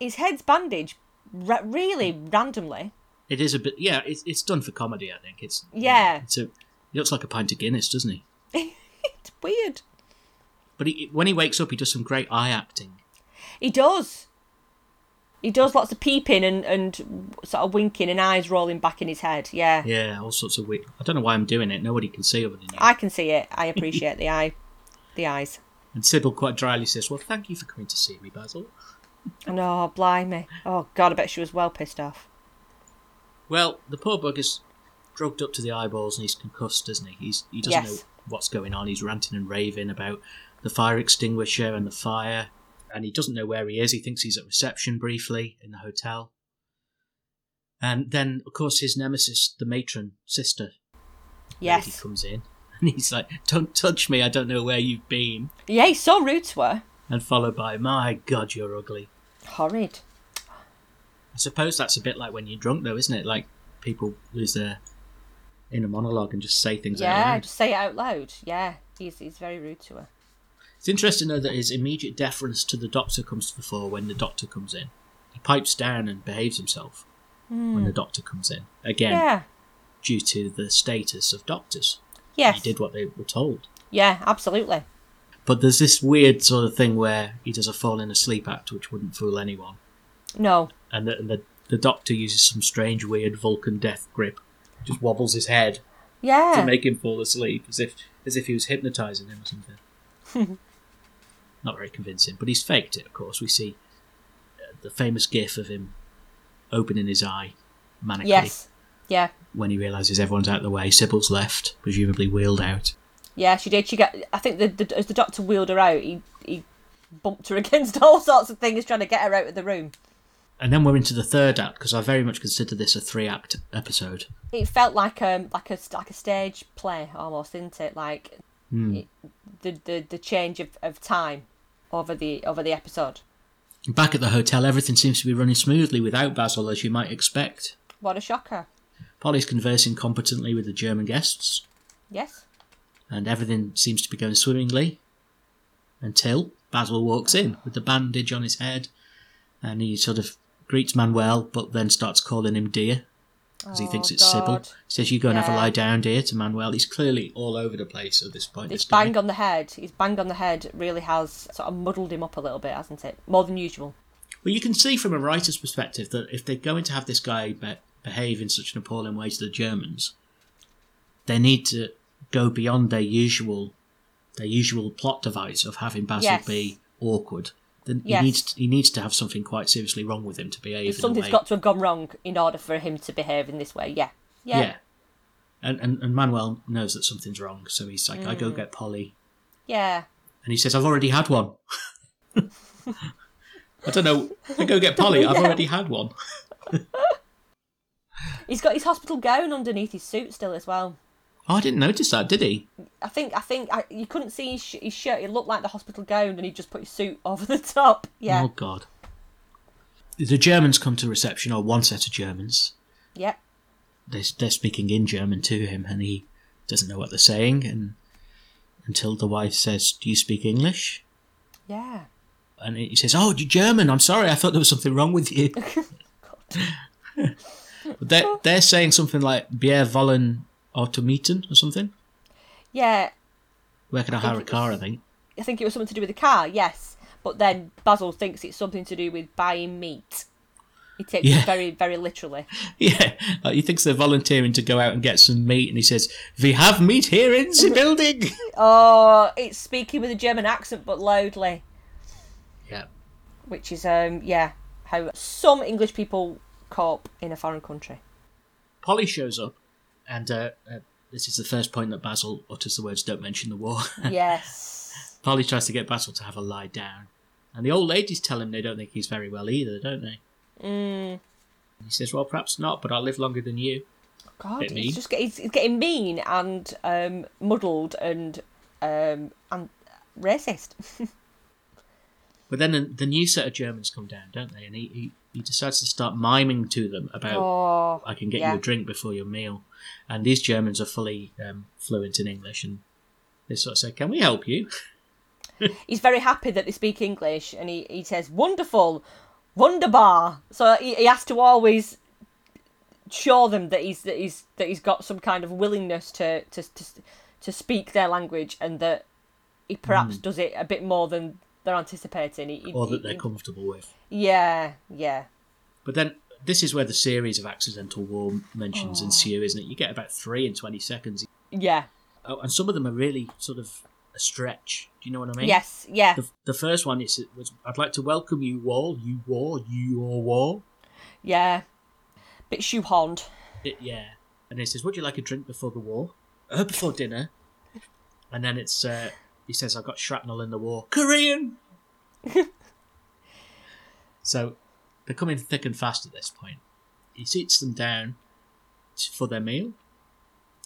his head's bandaged ra- really randomly. It is a bit. Yeah, it's it's done for comedy. I think it's. Yeah. It's a. He looks like a pint of Guinness, doesn't he? [LAUGHS] It's weird. But he, when he wakes up, he does some great eye acting. He does. He does lots of peeping and, and sort of winking and eyes rolling back in his head. Yeah. Yeah, all sorts of weird. I don't know why I'm doing it. Nobody can see other than you. I can see it. I appreciate the eye, the eyes. And Sybil quite dryly says, "Well, thank you for coming to see me, Basil." And oh, blimey. Oh, God, I bet she was well pissed off. Well, the poor bug is drugged up to the eyeballs and he's concussed, isn't he? He's he doesn't Yes. know what's going on. He's ranting and raving about the fire extinguisher and the fire, and he doesn't know where he is. He thinks he's at reception briefly in the hotel. And then, of course, his nemesis, the matron sister, lady, Yes. comes in, and he's like, "Don't touch me! I don't know where you've been." Yeah, he's so rude to her. And followed by, "My God, you're ugly." Horrid. I suppose that's a bit like when you're drunk, though, isn't it? Like people lose their inner monologue and just say things out Yeah, loud. just say it out loud. Yeah, he's, he's very rude to her. It's interesting though that his immediate deference to the doctor comes to the fore when the doctor comes in. He pipes down and behaves himself when the doctor comes in. Again, Hmm. Yeah. due to the status of doctors. Yes. He did what they were told. Yeah, absolutely. But there's this weird sort of thing where he does a falling asleep act which wouldn't fool anyone. No. And the, the, the doctor uses some strange, weird Vulcan death grip. Just wobbles his head Yeah. to make him fall asleep as if as if he was hypnotizing him or something. [LAUGHS] Not very convincing, but he's faked it. Of course, we see uh, the famous GIF of him opening his eye manically yes. Yeah. when he realizes everyone's out of the way. Sybil's left, presumably wheeled out. Yeah, she did. She got. I think the, the as the doctor wheeled her out, he he bumped her [LAUGHS] against all sorts of things, trying to get her out of the room. And then we're into the third act because I very much consider this a three-act episode. It felt like um like a like a stage play almost, didn't it? Like it, the, the the change of, of time over the over the episode. Back at the hotel, everything seems to be running smoothly without Basil, as you might expect. What a shocker! Polly's conversing competently with the German guests. Yes. and everything seems to be going swimmingly until Basil walks in with the bandage on his head and he sort of greets Manuel but then starts calling him dear because he oh, thinks Oh, it's Sybil. He says, "You go and have a lie down, dear." To Manuel, he's clearly all over the place at this point. Guy. bang on the head, his bang on the head really has sort of muddled him up a little bit, hasn't it? More than usual. Well, you can see from a writer's perspective that if they're going to have this guy be- behave in such an appalling way to the Germans, they need to go beyond their usual their usual plot device of having Basil Yes. be awkward. Then Yes. he needs to, he needs to have something quite seriously wrong with him to behave. Something's got to have gone wrong in order for him to behave in this way. Yeah. Yeah. yeah. And, and and Manuel knows that something's wrong, so he's like, "I Mm. go get Polly," Yeah. and he says, "I've already had one." [LAUGHS] I don't know. I go get Polly. I've [LAUGHS] Yeah. already had one. [LAUGHS] He's got his hospital gown underneath his suit still as well. Oh, I didn't notice that, did he? I think I think I, you couldn't see his, sh- his shirt. It looked like the hospital gown, and he just put his suit [LAUGHS] over the top. Yeah. Oh God. The Germans come to reception, or one set of Germans. Yeah. They they're speaking in German to him, and he doesn't know what they're saying. And until the wife says, "Do you speak English?" Yeah. And he says, "Oh, you're German. I'm sorry. I thought there was something wrong with you." [LAUGHS] [LAUGHS] they're they're saying something like "Wir wollen Auto mieten" or something. Yeah. Where can I hire a car? I think. I think it was something to do with the car. Yes. But then Basil thinks it's something to do with buying meat. He takes Yeah. it very, very literally. [LAUGHS] Yeah, uh, he thinks they're volunteering to go out and get some meat, and he says, "We have meat here in the [LAUGHS] building." Oh, it's speaking with a German accent but loudly, yeah, which is um yeah how some English people cope in a foreign country. Polly shows up, and uh, uh, this is the first point that Basil utters the words "Don't mention the war." [LAUGHS] Yes. Polly tries to get Basil to have a lie down, and the old ladies tell him they don't think he's very well either, don't they? Mm. He says, "Well, perhaps not, but I'll live longer than you." God, Bit he's just he's, he's getting mean and um, muddled and um, and racist. [LAUGHS] But then the, the new set of Germans come down, don't they? And he, he, he decides to start miming to them about oh, I can get yeah. you a drink before your meal. And these Germans are fully um, fluent in English, and they sort of say, "Can we help you?" [LAUGHS] he's very happy that they speak English, and he, he says wonderful, wunderbar. So he, he has to always show them that he's that he's that he's got some kind of willingness to to to, to speak their language, and that he perhaps does it a bit more than they're anticipating. He, he- or that he- they're comfortable with. yeah, yeah. But then this is where the series of accidental war mentions ensue, isn't it? You get about three in twenty seconds, Yeah. oh, and some of them are really sort of a stretch. Do you know what I mean? Yes. Yeah. The, the first one is was I'd like to welcome you all, you war, you all war. Yeah. Bit shoehorned. It, yeah, and he says, "Would you like a drink before the war? Uh, before dinner?" And then it's uh, he says, "I've got shrapnel in the war, Korean." [LAUGHS] so they're coming thick and fast at this point. He seats them down for their meal.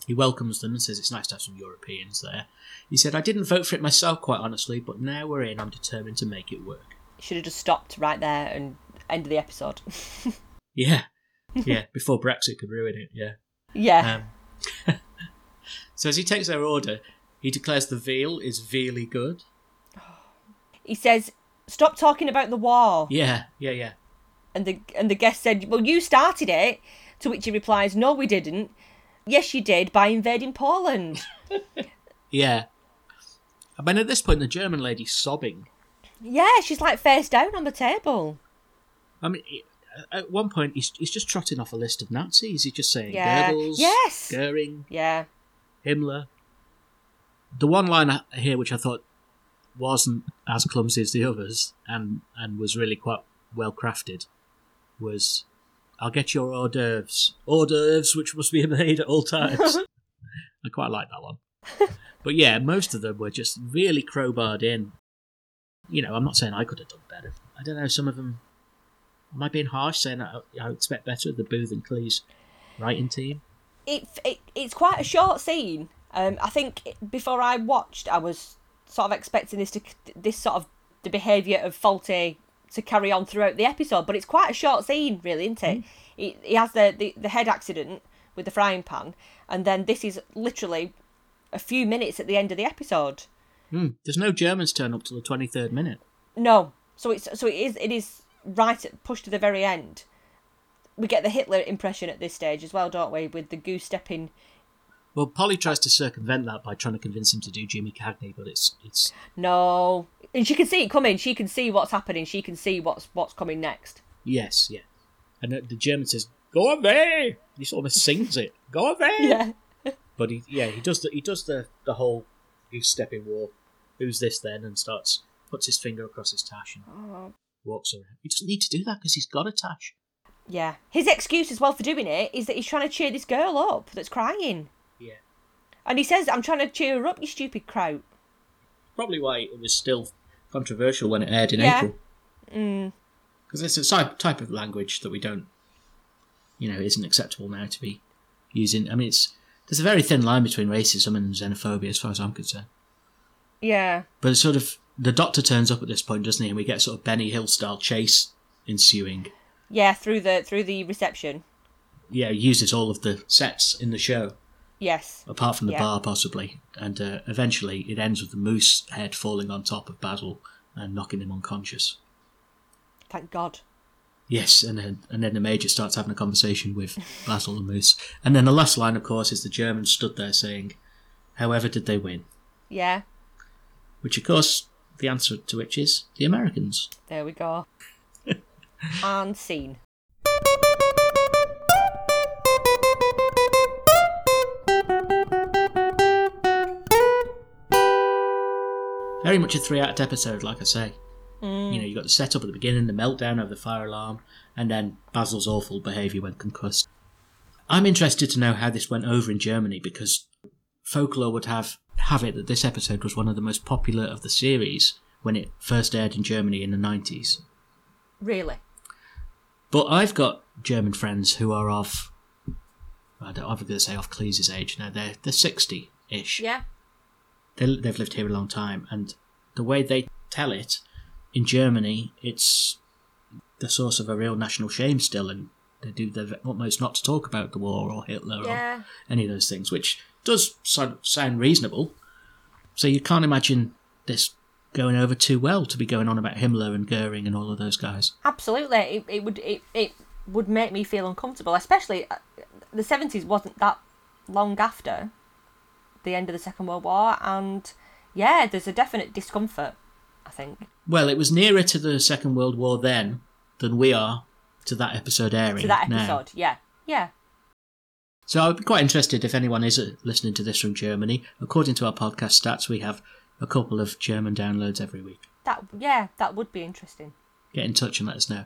He welcomes them and says, "It's nice to have some Europeans there." He said, "I didn't vote for it myself, quite honestly, but now we're in. I'm determined to make it work." Should have just stopped right there and ended the episode. [LAUGHS] Yeah, yeah. Before Brexit could ruin it. Yeah. yeah. Um, [LAUGHS] so as he takes their order, he declares the veal is veally good. he says, "Stop talking about the war." Yeah, yeah, yeah. And the and the guest said, "Well, you started it." To which he replies, "No, we didn't." Yes, you did by invading Poland. [LAUGHS] Yeah. I mean, at this point, the German lady's sobbing. yeah, she's like face down on the table. I mean, at one point, he's, he's just trotting off a list of Nazis. He's just saying Yeah. Goebbels, Yes. Goering, Yeah. Himmler. The one line here, which I thought wasn't as clumsy as the others and, and was really quite well crafted, was I'll get your hors d'oeuvres. Hors d'oeuvres, which must be [LAUGHS] made at all times. I quite like that one. [LAUGHS] but yeah, most of them were just really crowbarred in. You know, I'm not saying I could have done better. I don't know, some of them. Am I being harsh saying I, I expect better of the Booth and Cleese writing team? it, it it's quite a short scene. Um, I think before I watched, I was sort of expecting this to this sort of the behaviour of Fawlty to carry on throughout the episode, but it's quite a short scene, really, isn't it? He, he has the, the the head accident with the frying pan, and then this is literally a few minutes at the end of the episode. Hmm. There's no Germans turn up till the 23rd minute. No, so it's so it is it is right at, pushed to the very end. we get the Hitler impression at this stage as well, don't we? With the goose stepping. Well, Polly tries to circumvent that by trying to convince him to do Jimmy Cagney, but it's it's No, and she can see it coming. She can see what's happening. She can see what's what's coming next. yes, yeah. And the, German says, "Go away." He sort of sings it, "Go away." [LAUGHS] Yeah. But he, yeah, he does the he does the the whole goose stepping walk. Who's this then? And starts puts his finger across his tash and oh. walks around. He doesn't need to do that because he's got a tash. Yeah. His excuse as well for doing it is that he's trying to cheer this girl up that's crying. And he says, I'm trying to cheer her up, you stupid kraut. probably why it was still controversial when it aired in Yeah. April. Mm. Because it's a type of language that we don't, you know, isn't acceptable now to be using. I mean, it's there's a very thin line between racism and xenophobia, as far as I'm concerned. Yeah. But it's sort of the Doctor turns up at this point, doesn't he? And we get sort of Benny Hill style chase ensuing. Yeah, through the through the reception. Yeah, he uses all of the sets in the show, Yes. apart from the Yeah. bar possibly, and uh, eventually it ends with the moose head falling on top of Basil and knocking him unconscious. Thank God. Yes, and then and then the major starts having a conversation with [LAUGHS] Basil the moose, and then the last line, of course, is the German stood there saying, "However, did they win?" Yeah. Which, of course, the answer to which is the Americans. There we go. [LAUGHS] and scene. Very much a three-act episode, like I say. You know, mm. you got the setup at the beginning, the meltdown over the fire alarm, and then Basil's awful behaviour when concussed. I'm interested to know how this went over in Germany because folklore would have have it that this episode was one of the most popular of the series when it first aired in Germany in the 90s. Really? But I've got German friends who are of, I don't, I'm going to say off Cleese's age now. They're they're 60 ish. Yeah. They, they've lived here a long time, and the way they tell it in Germany, it's the source of a real national shame still, and they do their utmost not to talk about the war or Hitler Yeah. or any of those things, which does sound, reasonable. So you can't imagine this going over too well to be going on about Himmler and Goering and all of those guys. Absolutely. It, it would it, it would make me feel uncomfortable, especially uh, the 70s wasn't that long after the end of the Second World War and yeah, there's a definite discomfort, I think. Well, it was nearer to the Second World War then than we are to that episode airing To that now. episode. Yeah. Yeah. So I'd be quite interested if anyone is uh, listening to this from Germany. According to our podcast stats, we have a couple of German downloads every week. That yeah, that would be interesting. Get in touch and let us know.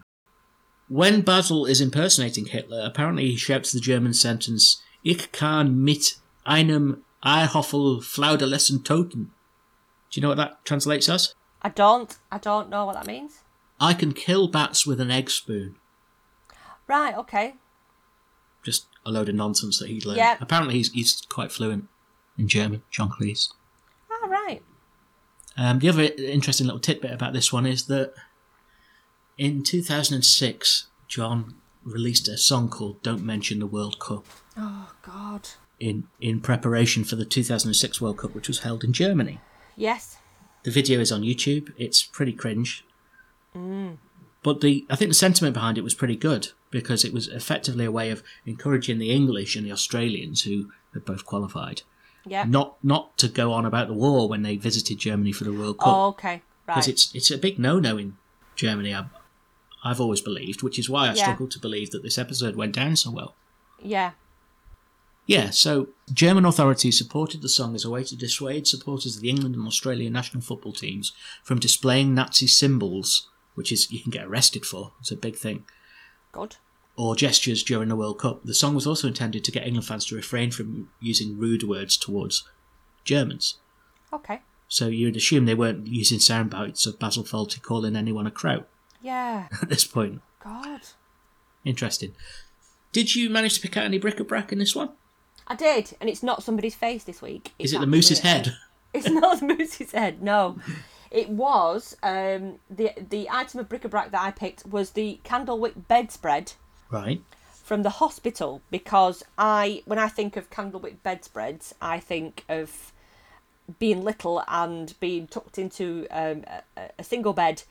When Basil is impersonating Hitler, apparently he shouts the German sentence, Ich kann mit einem Eierhoffel Flauderlessen toten. Do you know what that translates as? I don't I don't know what that means. I can kill bats with an egg spoon. Right, okay. Just a load of nonsense that he learned. Yeah. Apparently he's, he's quite fluent in German, John Cleese. Ah, right. Um, the other interesting little tidbit about this one is that in 2006, John released a song called "Don't Mention the World Cup" Oh God. In in preparation for the 2006 World Cup, which was held in Germany. Yes. The video is on YouTube. It's pretty cringe, mm. but the I think the sentiment behind it was pretty good because it was effectively a way of encouraging the English and the Australians who had both qualified Yeah. not not to go on about the war when they visited Germany for the World Cup. Oh, okay. Right. Because it's it's a big no no in Germany. I've, I've always believed, which is why I Yeah. struggle to believe that this episode went down so well. Yeah. Yeah, so German authorities supported the song as a way to dissuade supporters of the England and Australian national football teams from displaying Nazi symbols, which is you can get arrested for. It's a big thing. God. Or gestures during the World Cup. The song was also intended to get England fans to refrain from using rude words towards Germans. Okay. So you'd assume they weren't using sound bites of Basil Fawlty calling anyone a kraut Yeah. [LAUGHS] at this point. God. Interesting. Did you manage to pick out any bric-a-brac in this one? I did, and it's not somebody's face this week. Is it the moose's head? [LAUGHS] It's not the moose's head. No, it was um, the the item of bric-a-brac that I picked was the candlewick bedspread Right. from the hospital because I when I think of candlewick bedspreads, I think of being little and being tucked into um, a, a single bed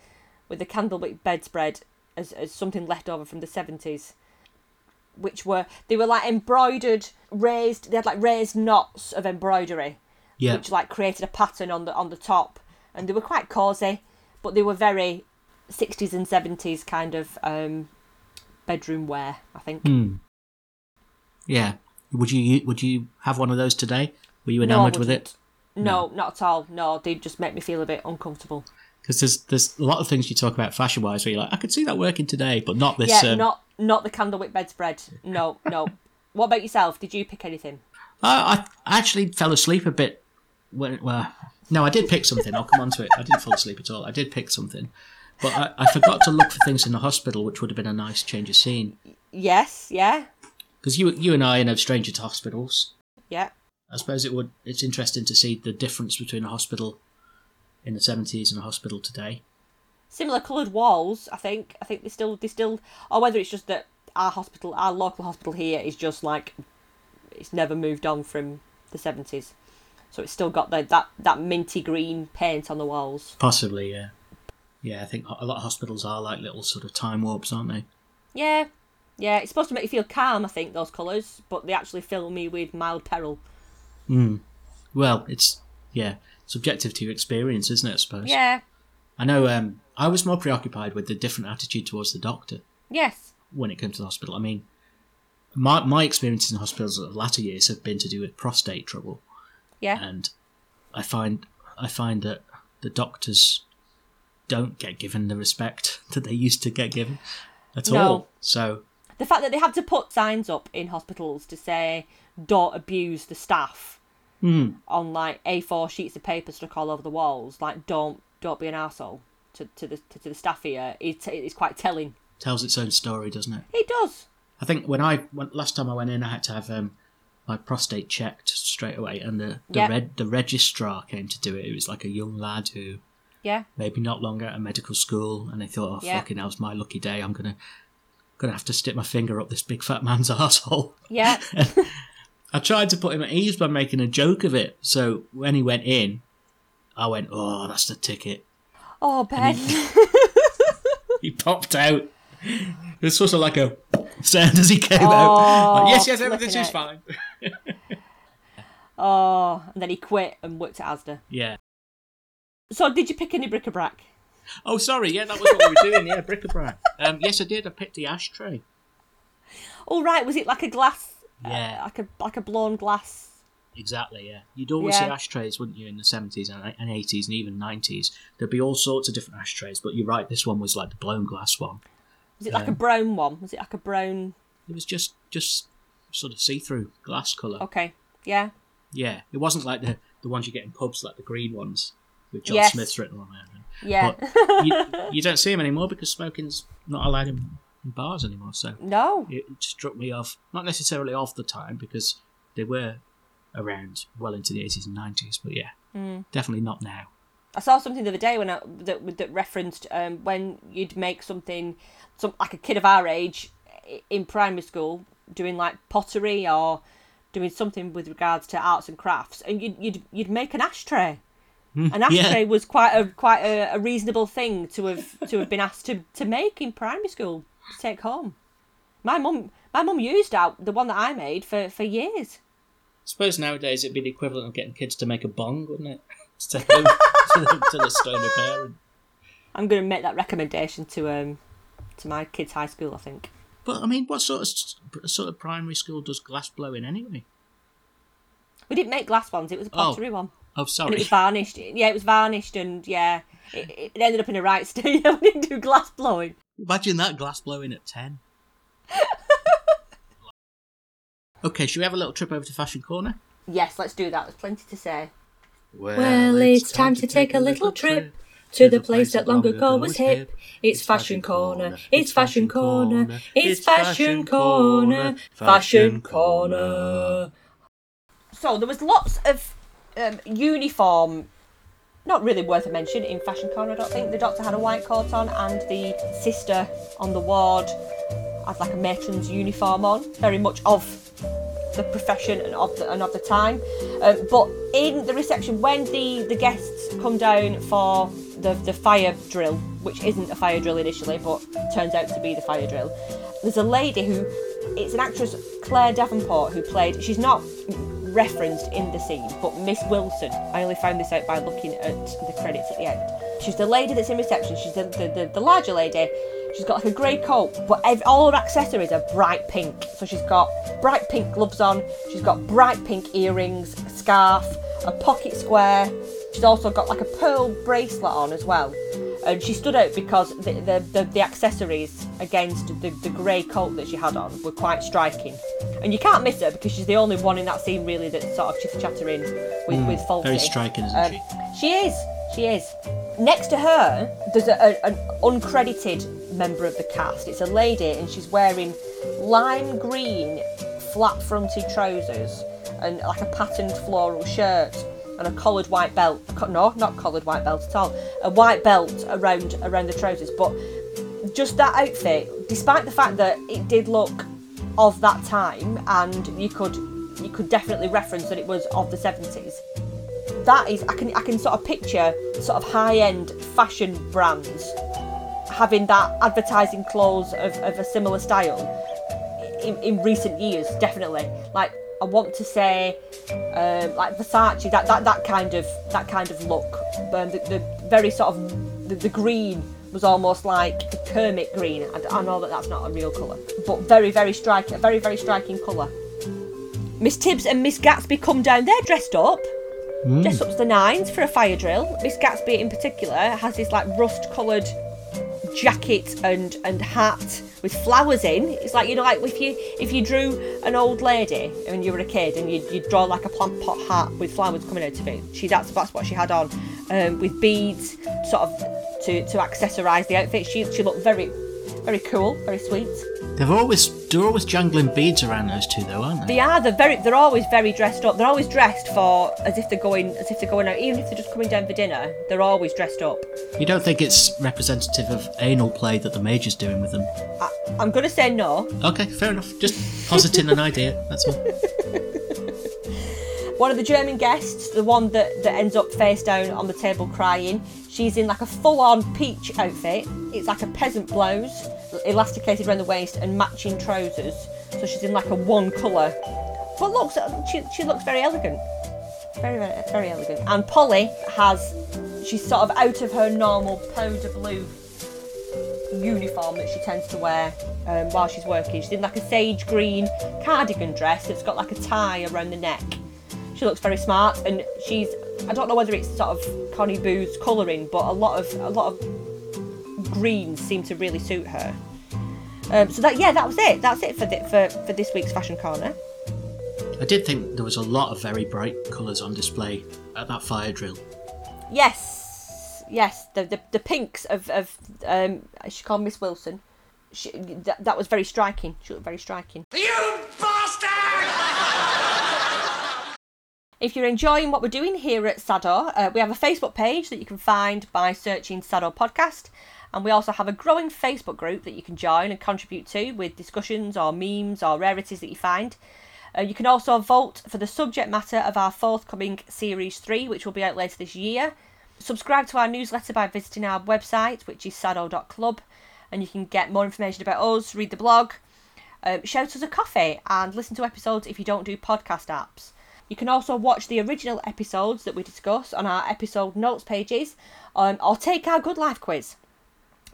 with a candlewick bedspread as, as something left over from the seventies. Which were they were like embroidered, raised. They had like raised knots of embroidery, Yeah. which like created a pattern on the on the top, and they were quite cosy, but they were very sixties and seventies kind of um, bedroom wear. I think. Hmm. Yeah. Would you would you have one of those today? Were you No, enamoured with it? wouldn't. No, not at all. No, they just make me feel a bit uncomfortable. Because there's there's a lot of things you talk about fashion wise where you're like, I could see that working today, but not this. yeah, um, not not the candlewick bedspread. No, no. what about yourself? Did you pick anything? I, I actually fell asleep a bit. When, well, no, I did pick something. I'll come on to it. I didn't fall asleep at all. I did pick something, but I, I forgot to look for things in the hospital, which would have been a nice change of scene. Yes, yeah, Because you you and I are no stranger to hospitals. yeah. I suppose it would. It's interesting to see the difference between a hospital in the seventies and a hospital today. Similar coloured walls. I think. I think they still they still. Or whether it's just that our hospital, our local hospital here, is just like it's never moved on from the seventies. So it's still got the, that that minty green paint on the walls. Possibly, yeah. Yeah, I think a lot of hospitals are like little sort of time warps, aren't they? Yeah, yeah. It's supposed to make you feel calm. I think those colours, but they actually fill me with mild peril. Hmm. Well, it's yeah, subjective to your experience, isn't it? I suppose. Yeah. I know. Um, I was more preoccupied with the different attitude towards the doctor Yes. when it came to the hospital. I mean, my my experiences in hospitals of latter years have been to do with prostate trouble, Yeah. and I find I find that the doctors don't get given the respect [LAUGHS] that they used to get given at No. all. So the fact that they have to put signs up in hospitals to say don't abuse the staff on like A4 sheets of paper stuck all over the walls, like don't don't be an asshole to, to the to, the staff here, it, it's quite telling. tells its own story, doesn't it? It does. I think when I when, last time I went in, I had to have um, my prostate checked straight away, and the the, red, the registrar came to do it. It was like a young lad who Yeah. maybe not long at a medical school, and they thought, "Oh, fucking was my lucky day. I'm gonna gonna have to stick my finger up this big fat man's [LAUGHS] asshole." Yeah. [LAUGHS] [LAUGHS] I tried to put him at ease by making a joke of it. So when he went in, I went, "Oh, that's the ticket." Oh, Ben. [LAUGHS] He popped out. It was sort of like a sound as he came out. Like, yes, yes, everything is fine. [LAUGHS] oh, and then he quit and worked at Asda. Yeah. So, did you pick any bric-a-brac? Oh, sorry. Yeah, that was what we were doing. Yeah, bric-a-brac. Um, yes, I did. I picked the ashtray. [LAUGHS] Oh, right. Was it like a glass? Uh, Yeah. like a like a blown glass. Exactly. Yeah, you'd always see ashtrays, wouldn't you, in the seventies and and eighties and even nineties? There'd be all sorts of different ashtrays, but you're right. This one was like the blown glass one. Was it like a brown one? Was it like a brown? It was just just sort of see-through glass color. Okay. Yeah. Yeah, it wasn't like the the ones you get in pubs, like the green ones with John Yes. Smith's written on there. Yeah. But you, [LAUGHS] you don't see them anymore because smoking's not allowed in, in bars anymore. So no. it struck me off, not necessarily off the time because they were around well into the 80s and 90s, but yeah, Hmm. definitely not now. I saw something the other day when I, that that referenced um, when you'd make something, some like a kid of our age in primary school doing like pottery or doing something with regards to arts and crafts, and you'd you'd you'd make an ashtray. An ashtray was quite a quite a, a reasonable thing to have to have been asked to, to make in primary school to take home. My mum my mum used out the one that I made for, for years. I suppose nowadays it'd be the equivalent of getting kids to make a bong, wouldn't it? [LAUGHS] to take [LAUGHS] to the, to the stoner parent. I'm going to make that recommendation to um to my kids' high school. I think. But I mean, what sort of sort of primary school does glass blowing anyway? We didn't make glass ones. It was a Oh. pottery one. Oh, And it sorry. was varnished. Yeah, it was varnished, and yeah, it, it ended up in a right state. [LAUGHS] we didn't do glass blowing. Imagine that glass blowing at 10. [LAUGHS] okay, should we have a little trip over to Fashion Corner? Yes, let's do that. There's plenty to say. Well, it's time to take a little trip to the place that long ago was hip. It's Fashion Corner, it's Fashion Corner, it's Fashion Corner, Fashion Corner. So there was lots of um, uniform, not really worth a mention in Fashion Corner. I don't think the doctor had a white coat on, and the sister on the ward had like a matron's uniform on, very much of the profession and of the, and of the time. Um, but in the reception, when the, the guests come down for the, the fire drill, which isn't a fire drill initially, but turns out to be the fire drill, there's a lady who it's an actress, Claire Davenport, who played. She's not referenced in the scene, but Miss Wilson. I only found this out by looking at the credits at the end. She's the lady that's in reception. She's the, the, the, the larger lady. She's got like a grey coat, but ev- all her accessories are bright pink. So she's got bright pink gloves on. She's got bright pink earrings, a scarf, a pocket square. She's also got like a pearl bracelet on as well. And she stood out because the the, the, the accessories against the, the grey coat that she had on were quite striking. And you can't miss her because she's the only one in that scene really that's sort of chitter chattering with, with Fawlty. Very striking, isn't Um, she? She is. She is. Next to her, there's a, a, an uncredited member of the cast. It's a lady, and she's wearing lime green flat fronted trousers and like a patterned floral shirt and a collared white belt. No, not collared white belt at all. A white belt around around the trousers. But just that outfit, despite the fact that it did look of that time, and you could you could definitely reference that it was of the 70s that is I can I can sort of picture sort of high end fashion brands having that advertising clause of, of a similar style in, in recent years definitely like I want to say um, like Versace that, that that kind of that kind of look. Um, the, the very sort of the, the green was almost like the Kermit green. I, I know that that's not a real colour but very very striking a very very striking colour. Miss Tibbs and Miss Gatsby come down. They're dressed up. Dressed up to the nines for a fire drill. Miss Gatsby, in particular, has this like rust-coloured jacket and and hat with flowers in. It's like you know, like if you if you drew an old lady when you were a kid and you you draw like a plant pot hat with flowers coming out of it. She that's that's what she had on, um, with beads, sort of to to accessorise the outfit. She she looked very very cool, very sweet. They've always they're always jangling beads around those two though, aren't they? They are. They're very. They're always very dressed up. They're always dressed for as if they're going as if they're going out. Even if they're just coming down for dinner, they're always dressed up. You don't think it's representative of anal play that the Major's doing with them? I, I'm gonna say no. Okay, fair enough. Just positing an idea. That's all. [LAUGHS] One of the German guests, the one that, that ends up face down on the table crying, she's in like a full on peach outfit. It's like a peasant blouse, elasticated around the waist, and matching trousers. So she's in like a one colour. But looks, she, she looks very elegant. Very, very, very elegant. And Polly has, she's sort of out of her normal powder blue uniform that she tends to wear um, while she's working. She's in like a sage green cardigan dress that's got like a tie around the neck. She looks very smart, and she's. I don't know whether it's sort of Connie Booth's colouring, but a lot of a lot of greens seem to really suit her. Um, so that yeah, that was it. That's it for the, for for this week's fashion corner. I did think there was a lot of very bright colours on display at that fire drill. Yes, yes, the the, the pinks of of um, she called Miss Wilson. She, that, that was very striking. She looked very striking. You bastard! If you're enjoying what we're doing here at Sado, uh, we have a Facebook page that you can find by searching Sado Podcast. And we also have a growing Facebook group that you can join and contribute to with discussions or memes or rarities that you find. Uh, you can also vote for the subject matter of our forthcoming Series 3, which will be out later this year. Subscribe to our newsletter by visiting our website, which is sado.club, and you can get more information about us, read the blog, um, shout us a coffee, and listen to episodes if you don't do podcast apps. You can also watch the original episodes that we discuss on our episode notes pages, um, or take our Good Life quiz.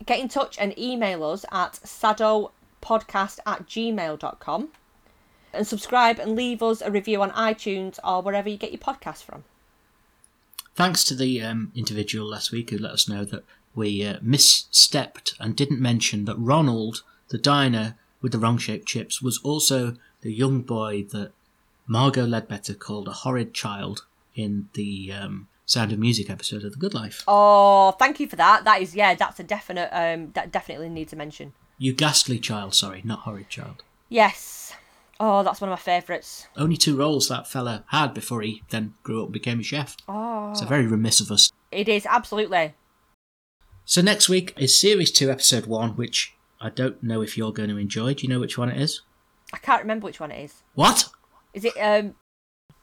Get in touch and email us at sadopodcast at gmail.com and subscribe and leave us a review on iTunes or wherever you get your podcasts from. Thanks to the um, individual last week who let us know that we uh, misstepped and didn't mention that Ronald, the diner with the wrong shaped chips, was also the young boy that Margot Ledbetter called a horrid child in the um, Sound of Music episode of The Good Life. Oh, thank you for that. That is, yeah, that's a definite, um, that definitely needs a mention. You ghastly child, sorry, not horrid child. Yes. Oh, that's one of my favourites. Only two roles that fella had before he then grew up and became a chef. Oh. So very remiss of us. It is, absolutely. So next week is Series 2, Episode 1, which I don't know if you're going to enjoy. Do you know which one it is? I can't remember which one it is. What? Is it, um,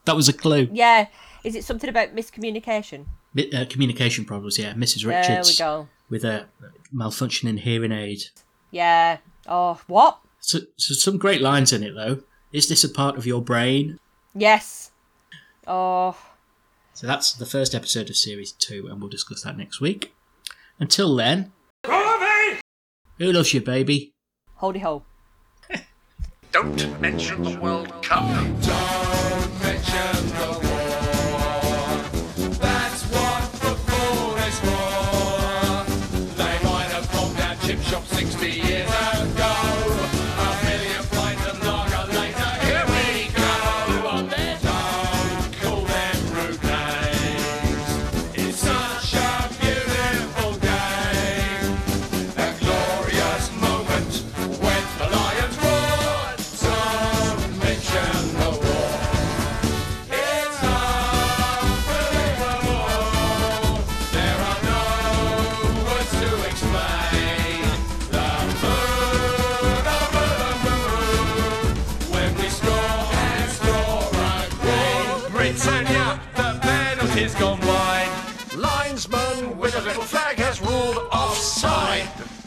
That was a clue. yeah, is it something about miscommunication? Mi- Uh, communication problems, yeah. Mrs. Richards. There we Richards go. with a malfunctioning hearing aid. Yeah. Oh, what? So, so some great lines in it though. Is this a part of your brain? Yes. Oh, So that's the first episode of series two, and we'll discuss that next week. Until then, who loves you, baby? holdy ho. Don't mention the World Cup.